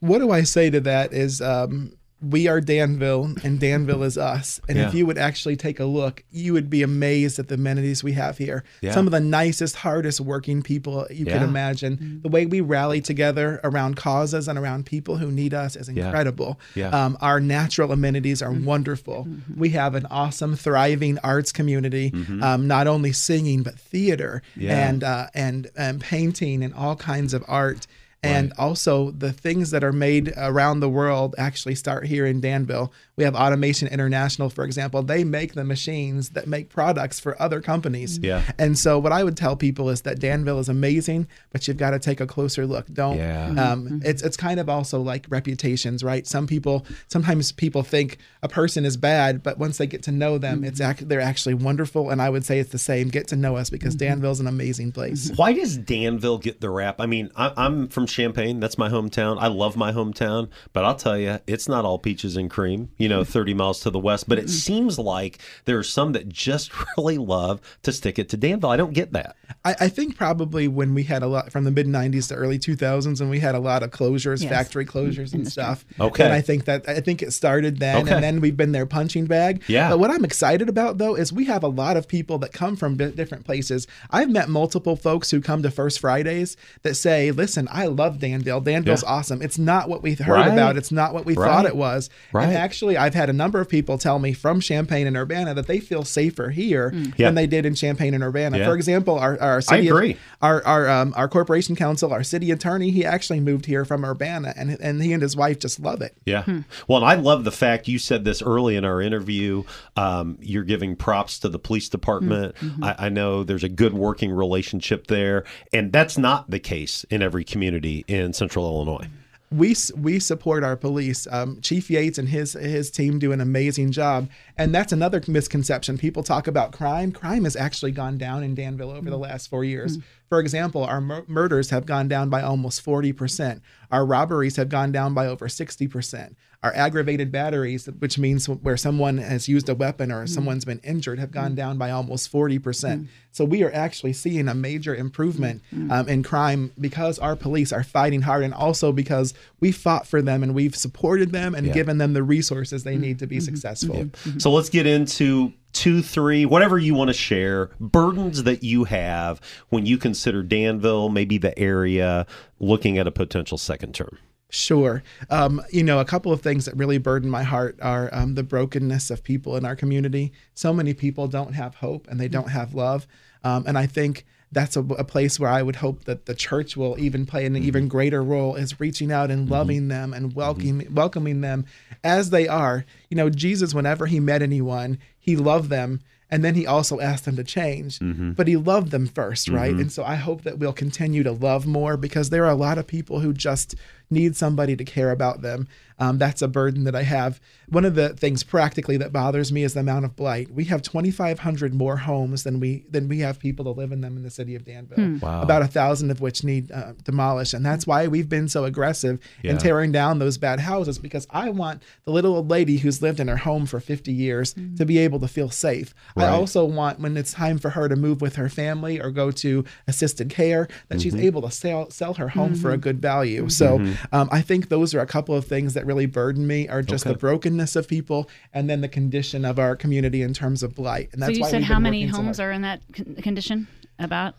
what do I say to that is um, we are Danville and Danville is us. And Yeah. if you would actually take a look, you would be amazed at the amenities we have here. Yeah. Some of the nicest, hardest working people you could Yeah. imagine. The way we rally together around causes and around people who need us is incredible. Yeah. Um, our natural amenities are wonderful. We have an awesome, thriving arts community, um, not only singing, but theater Yeah. and, uh, and, and painting and all kinds of art. And also, the things that are made around the world actually start here in Danville. We have Automation International, for example. They make the machines that make products for other companies. Mm-hmm. Yeah. And so, what I would tell people is that Danville is amazing, but you've got to take a closer look. Don't. Yeah. Mm-hmm. Um, mm-hmm. it's it's kind of also like reputations, right? Some people sometimes people think a person is bad, but once they get to know them, it's act, they're actually wonderful. And I would say it's the same. Get to know us because Danville's an amazing place. Why does Danville get the rap? I mean, I, I'm from Champaign. That's my hometown. I love my hometown, but I'll tell you, it's not all peaches and cream. You know, 30 miles to the west. But it mm-hmm. seems like there are some that just really love to stick it to Danville. I don't get that. I, I think probably when we had a lot from the mid '90s to early 2000s, and we had a lot of closures, Yes. factory closures and stuff. Okay. And I think that I think it started then, Okay. and then we've been their punching bag. Yeah. But what I'm excited about though is we have a lot of people that come from di- different places. I've met multiple folks who come to First Fridays that say, "Listen, I love Danville. Danville's Yeah. awesome. It's not what we heard Right. about. It's not what we Right. thought it was." Right. And actually, I've had a number of people tell me from Champaign and Urbana that they feel safer here Yeah. than they did in Champaign and Urbana. Yeah. For example, our our city agree. our our um, our corporation council, our city attorney, he actually moved here from Urbana, and and he and his wife just love it. Yeah. Well, and I love the fact you said this early in our interview. Um, you're giving props to the police department. I, I know there's a good working relationship there, and that's not the case in every community in Central Illinois. we we support our police. Um, Chief Yates and his his team do an amazing job, and that's another misconception. People talk about crime. Crime has actually gone down in Danville over the last four years. For example, our mur- murders have gone down by almost forty percent. Our robberies have gone down by over sixty percent. Our aggravated batteries, which means where someone has used a weapon or mm. someone's been injured, have gone mm. down by almost forty percent. Mm. So we are actually seeing a major improvement um, in crime because our police are fighting hard, and also because we fought for them and we've supported them and Yeah. given them the resources they mm-hmm. need to be mm-hmm. successful. Mm-hmm. So let's get into two, three, whatever you want to share, burdens that you have when you consider Danville, maybe the area, looking at a potential second term. Sure. Um, you know, a couple of things that really burden my heart are um, the brokenness of people in our community. So many people don't have hope and they don't have love. Um, and I think that's a, a place where I would hope that the church will even play an even greater role is reaching out and loving them and welcoming welcoming them as they are. You know, Jesus, whenever he met anyone, he loved them. And then he also asked them to change, but he loved them first, right? Mhm. And so I hope that we'll continue to love more because there are a lot of people who just need somebody to care about them. Um, that's a burden that I have. One of the things practically that bothers me is the amount of blight. We have 2,500 more homes than we than we have people to live in them in the city of Danville. Hmm. Wow. About a thousand of which need uh, demolished, and that's why we've been so aggressive Yeah. in tearing down those bad houses because I want the little old lady who's lived in her home for 50 years to be able to feel safe. Right. I also want when it's time for her to move with her family or go to assisted care that she's Mhm. able to sell sell her home for a Mhm. good value. So Mhm. um, I think those are a couple of things that really burden me are just Okay. the brokenness of people and then the condition of our community in terms of blight. And so that's you why said how many working so homes are in that con- condition? About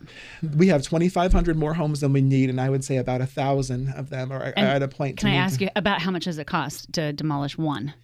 We have 2,500 more homes than we need, and I would say about a thousand of them are, And at a point. Can to I ask to- you about how much does it cost to demolish one?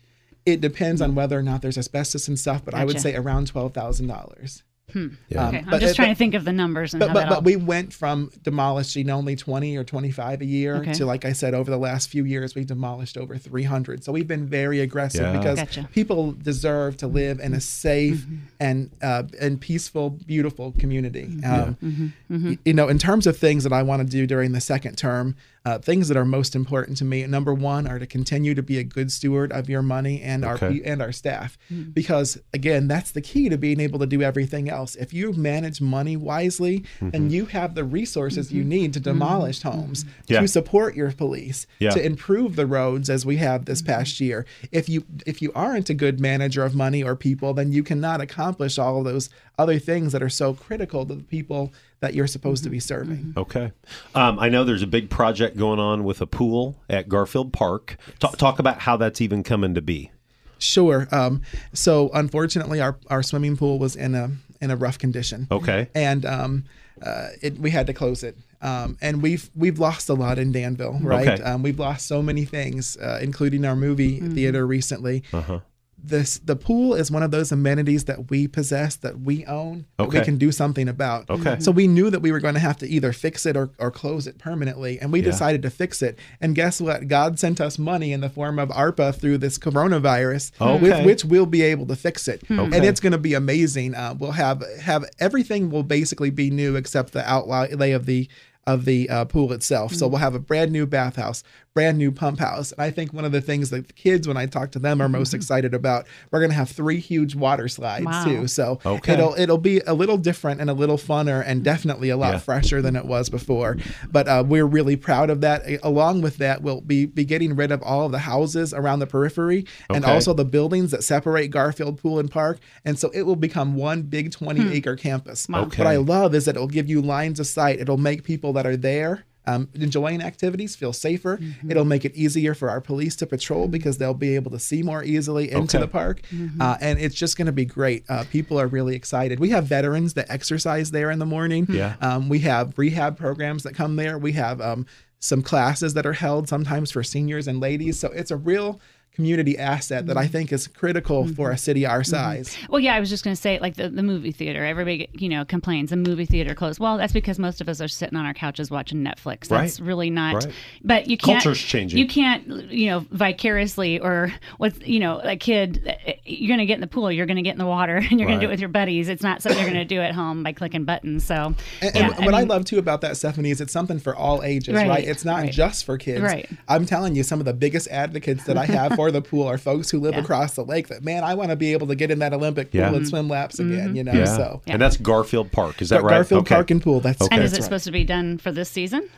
It depends on whether or not there's asbestos and stuff, but I would say around twelve thousand dollars. Hmm. Yeah. Okay, I'm but- just but- trying to think of the numbers and But but, that but we went from demolishing only 20 or 25 a year Okay. to like I said over the last few years we've demolished over 300. So we've been very aggressive Yeah. because Gotcha. people deserve to live in a safe Mm-hmm. and uh, and peaceful beautiful community. Um, Mm-hmm. y- You know, in terms of things that I want to do during the second term, uh, things that are most important to me. Number one are to continue to be a good steward of your money and our Okay. pe- and our staff, Mm-hmm. because again, that's the key to being able to do everything else. If you manage money wisely, then mm-hmm. you have the resources you mm-hmm. need to mm-hmm. demolish homes, Yeah. to support your police, Yeah. to improve the roads as we have this past year. If you if you aren't a good manager of money or people, then you cannot accomplish all of those other things that are so critical to the people that you're supposed to be serving. Okay. Um, I know there's a big project going on with a pool at Garfield Park. Talk, talk about how that's even coming to be. Sure. Um, so unfortunately, our, our swimming pool was in a in a rough condition. Okay. And um, uh, it, we had to close it. Um, and we've we've lost a lot in Danville, right? Okay. Um, we've lost so many things, uh, including our movie theater recently. Uh huh. This the pool is one of those amenities that we possess that we own that we can do something about. Okay. So we knew that we were going to have to either fix it or, or close it permanently, and we Yeah. decided to fix it. And guess what? God sent us money in the form of ARPA through this coronavirus, Okay. with which we'll be able to fix it. And it's going to be amazing. Uh, we'll have have everything will basically be new except the outlay of the of the uh, pool itself. So we'll have a brand new bathhouse, brand new pump house. And I think one of the things that the kids, when I talk to them, are most excited about, we're going to have three huge water slides Wow. too. So Okay. it'll it'll be a little different and a little funner, and definitely a lot Yeah. fresher than it was before. But uh, we're really proud of that. Along with that, we'll be be getting rid of all of the houses around the periphery and Okay. also the buildings that separate Garfield Pool and Park, and so it will become one big twenty Hmm. acre campus. Wow. What I love is that it'll give you lines of sight. It'll make people that are there um, enjoying activities feel safer. Mm-hmm. It'll make it easier for our police to patrol because they'll be able to see more easily into Okay. the park. Mm-hmm. Uh, and it's just going to be great. Uh, people are really excited. We have veterans that exercise there in the morning. Yeah. Um, we have rehab programs that come there. We have um, some classes that are held sometimes for seniors and ladies. So it's a real community asset that I mm-hmm. think is critical for a mm-hmm. city our mm-hmm. size. Well, yeah, I was just going to say, like the, the movie theater. Everybody, you know, complains the movie theater closed. Well, that's because most of us are sitting on our couches watching Netflix. That's Right. really not. Right. But you can't. Culture's changing. You can't, you know, vicariously or with, you know, a kid. You're going to get in the pool. You're going to get in the water, and you're going to do it with your buddies. It's not something you're going to do at home by clicking buttons. So, And, yeah, and what I, mean- love too about that, Stephanie, is it's something for all ages, Right, right? It's not right. just for kids. Right. I'm telling you, some of the biggest advocates that I have for the pool are folks who live Yeah. across the lake. That man, I want to be able to get in that Olympic pool Yeah. and swim laps again. You know, yeah. so And that's Garfield Park. Is that Gar- right? Garfield Okay. Park and Pool. That's Okay. And is it right. supposed to be done for this season?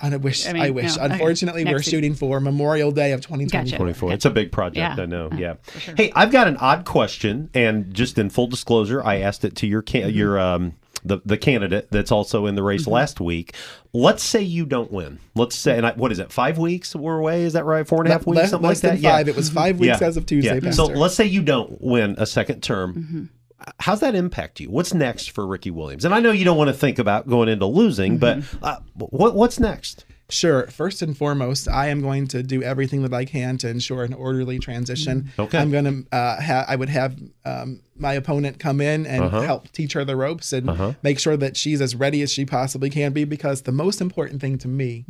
I wish. I I, wish. no, okay. Unfortunately, we're Next shooting for Memorial Day of 2020. Gotcha. 24. It's a big project, Yeah. I know. Yeah, Yeah. sure. Hey, I've got an odd question, and just in full disclosure, I asked it to your can- Mm-hmm. your um the the candidate that's also in the race last week. Let's say you don't win. Let's say, and I, what is it? Five weeks we're away? Is that right? Four and a half weeks, less- something less like than that. five. It was five weeks as of Tuesday, Yeah. So let's say you don't win a second term. Mm-hmm. How's that impact you? What's next for Ricky Williams? And I know you don't want to think about going into losing, but Mm-hmm. uh, what what's next? Sure. First and foremost, I am going to do everything that I can to ensure an orderly transition. Okay. I'm going to uh, ha- I would have um, my opponent come in and Uh-huh. help teach her the ropes and Uh-huh. make sure that she's as ready as she possibly can be. Because the most important thing to me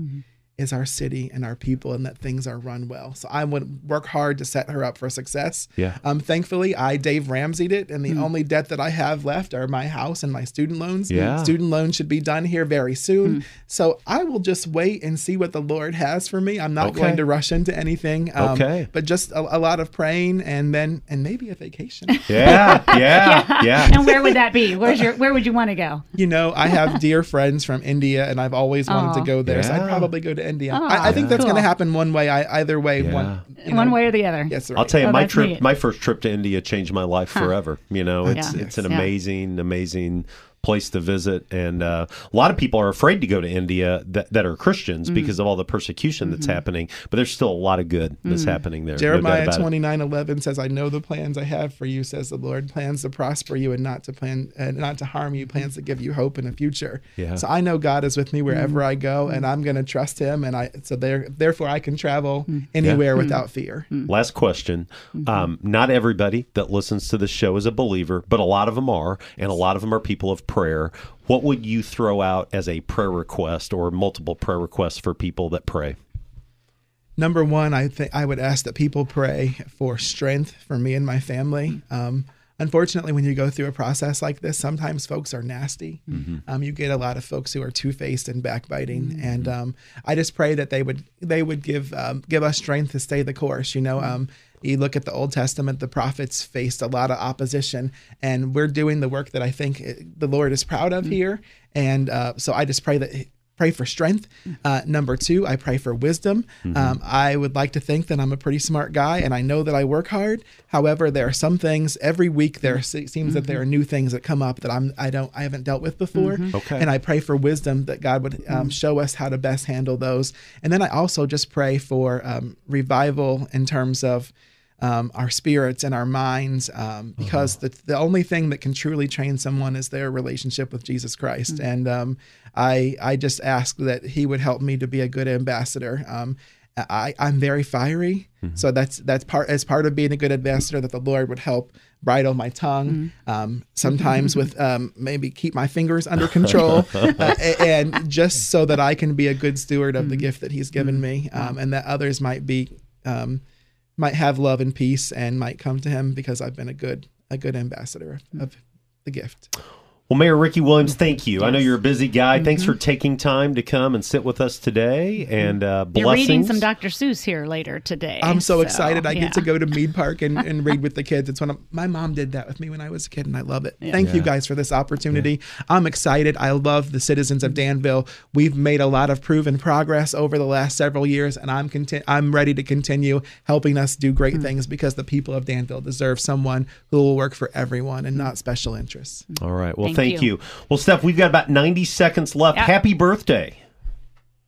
is our city and our people, and that things are run well. So I would work hard to set her up for success. Yeah. Um. Thankfully, I Dave Ramseyed it, and the only debt that I have left are my house and my student loans. Yeah. Student loans should be done here very soon. So I will just wait and see what the Lord has for me. I'm not Okay. going to rush into anything. Um, Okay. But just a, a lot of praying and then and maybe a vacation. Yeah, yeah, yeah. And where would that be? Where's your? Where would you want to go? You know, I have dear friends from India, and I've always wanted Aw. to go there. So I'd probably go to India. Aw, oh, I, I think that's cool. going to happen one way. I, either way, Yeah. one you One know. way or the other. Yes, right. I'll tell you, Oh, my trip, neat. my first trip to India changed my life Huh. forever. You know, it's Yeah. it's an Yeah. amazing, amazing place to visit, and uh, a lot of people are afraid to go to India that, that are Christians Mm. because of all the persecution that's Mm-hmm. happening. But there's still a lot of good that's happening there. no Jeremiah about it. twenty nine eleven says, "I know the plans I have for you," says the Lord, plans to prosper you and not to plan, uh, not to harm you, plans to give you hope in a future. Yeah. So I know God is with me wherever I go, and I'm going to trust Him, and I so there, therefore I can travel anywhere without fear. Last question. Mm-hmm. Um, not everybody that listens to the show is a believer, but a lot of them are, and a lot of them are people of prayer. Prayer, what would you throw out as a prayer request or multiple prayer requests for people that pray? Number one, I think I would ask that people pray for strength for me and my family. Um, unfortunately, when you go through a process like this, sometimes folks are nasty. Um, you get a lot of folks who are two faced and backbiting, and um, I just pray that they would they would give um, give us strength to stay the course. You know. You look at the Old Testament, the prophets faced a lot of opposition, and we're doing the work that I think uh, the Lord is proud of here. And uh, so I just pray that pray for strength. Uh, number two, I pray for wisdom. Um, I would like to think that I'm a pretty smart guy, and I know that I work hard. However, there are some things every week. There se- seems that there are new things that come up that I'm I don't I haven't dealt with before. Okay. And I pray for wisdom that God would um, show us how to best handle those. And then I also just pray for um, revival in terms of um, our spirits and our minds, um, because the, the only thing that can truly train someone is their relationship with Jesus Christ. And um, I I just ask that He would help me to be a good ambassador. Um, I, I'm very fiery, so that's that's part as part of being a good ambassador that the Lord would help bridle my tongue. Um, sometimes with um, maybe keep my fingers under control, uh, and just so that I can be a good steward of the gift that He's given me, um, and that others might be um, might have love and peace and might come to Him because I've been a good a good ambassador of, the gift. Well, Mayor Ricky Williams, thank you. I know you're a busy guy. Thanks for mm-hmm. taking time to come and sit with us today. And uh, You're reading some Dr. Seuss here later today. I'm so, excited. I yeah. get to go to Meade Park and, and read with the kids. It's one of my mom did that with me when I was a kid, and I love it. Yeah. Thank you guys for this opportunity. I'm excited. I love the citizens of mm-hmm. Danville. We've made a lot of proven progress over the last several years, and I'm conti- I'm ready to continue helping us do great mm-hmm. things because the people of Danville deserve someone who will work for everyone and not special interests. All right. Well, Thank thank, you. you. Well, Steph, we've got about 90 seconds left. Yeah. Happy birthday.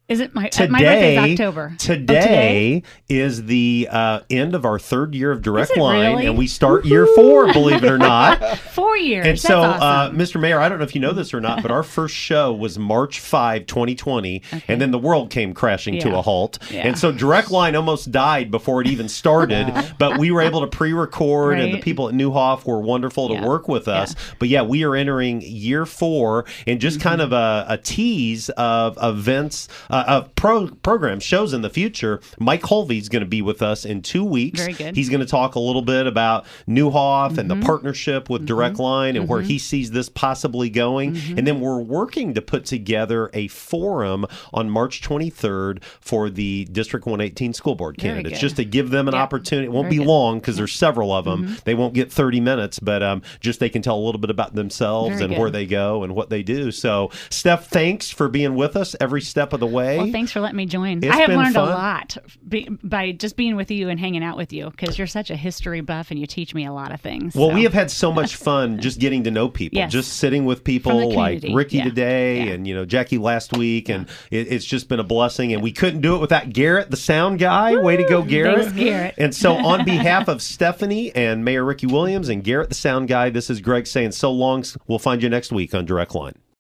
Is it my Today, my birthday's October? Oh, Today, is the uh, end of our third year of Direct Line, really? and we start year four, believe it or not. Four years. And so, awesome. uh, Mr. Mayor, I don't know if you know this or not, but our first show was March 5, 2020, and then the world came crashing to a halt. Yeah. And so Direct Line almost died before it even started, but we were able to pre record, and the people at Neuhoff were wonderful to Yeah. work with us. But yeah, we are entering year four, and just Mm-hmm. kind of a, a tease of events, uh, of pro, programs, shows in the future. Mike Holvey's going to be with us in two weeks. Very good. He's going to talk a little bit about Neuhoff and the Mm-hmm. partnership with Direct Line and where he sees this possibly going. Mm-hmm. And then we're working to put together a forum on March 23rd for the District 118 school board candidates, just to give them an opportunity. It won't Very be good. Mm-hmm. long because there's several of them. They won't get 30 minutes, but um, just they can tell a little bit about themselves Very and good. where they go and what they do. So, Steph, thanks for being with us every step of the way. Well, thanks for letting me join. It's I have learned fun. a lot be, by just being with you and hanging out with you because you're such a history buff and you teach me a lot of things. Well, so. we have had so much fun just getting to know people, Yes. just sitting with people like Ricky yeah. today Yeah. and you know Jackie last week, and it, it's just been a blessing. And we couldn't do it without Garrett, the sound guy. Way to go, Garrett! Thanks, Garrett. And so, on behalf of Stephanie and Mayor Ricky Williams and Garrett, the sound guy, this is Greg saying so long. We'll find you next week on Direct Line.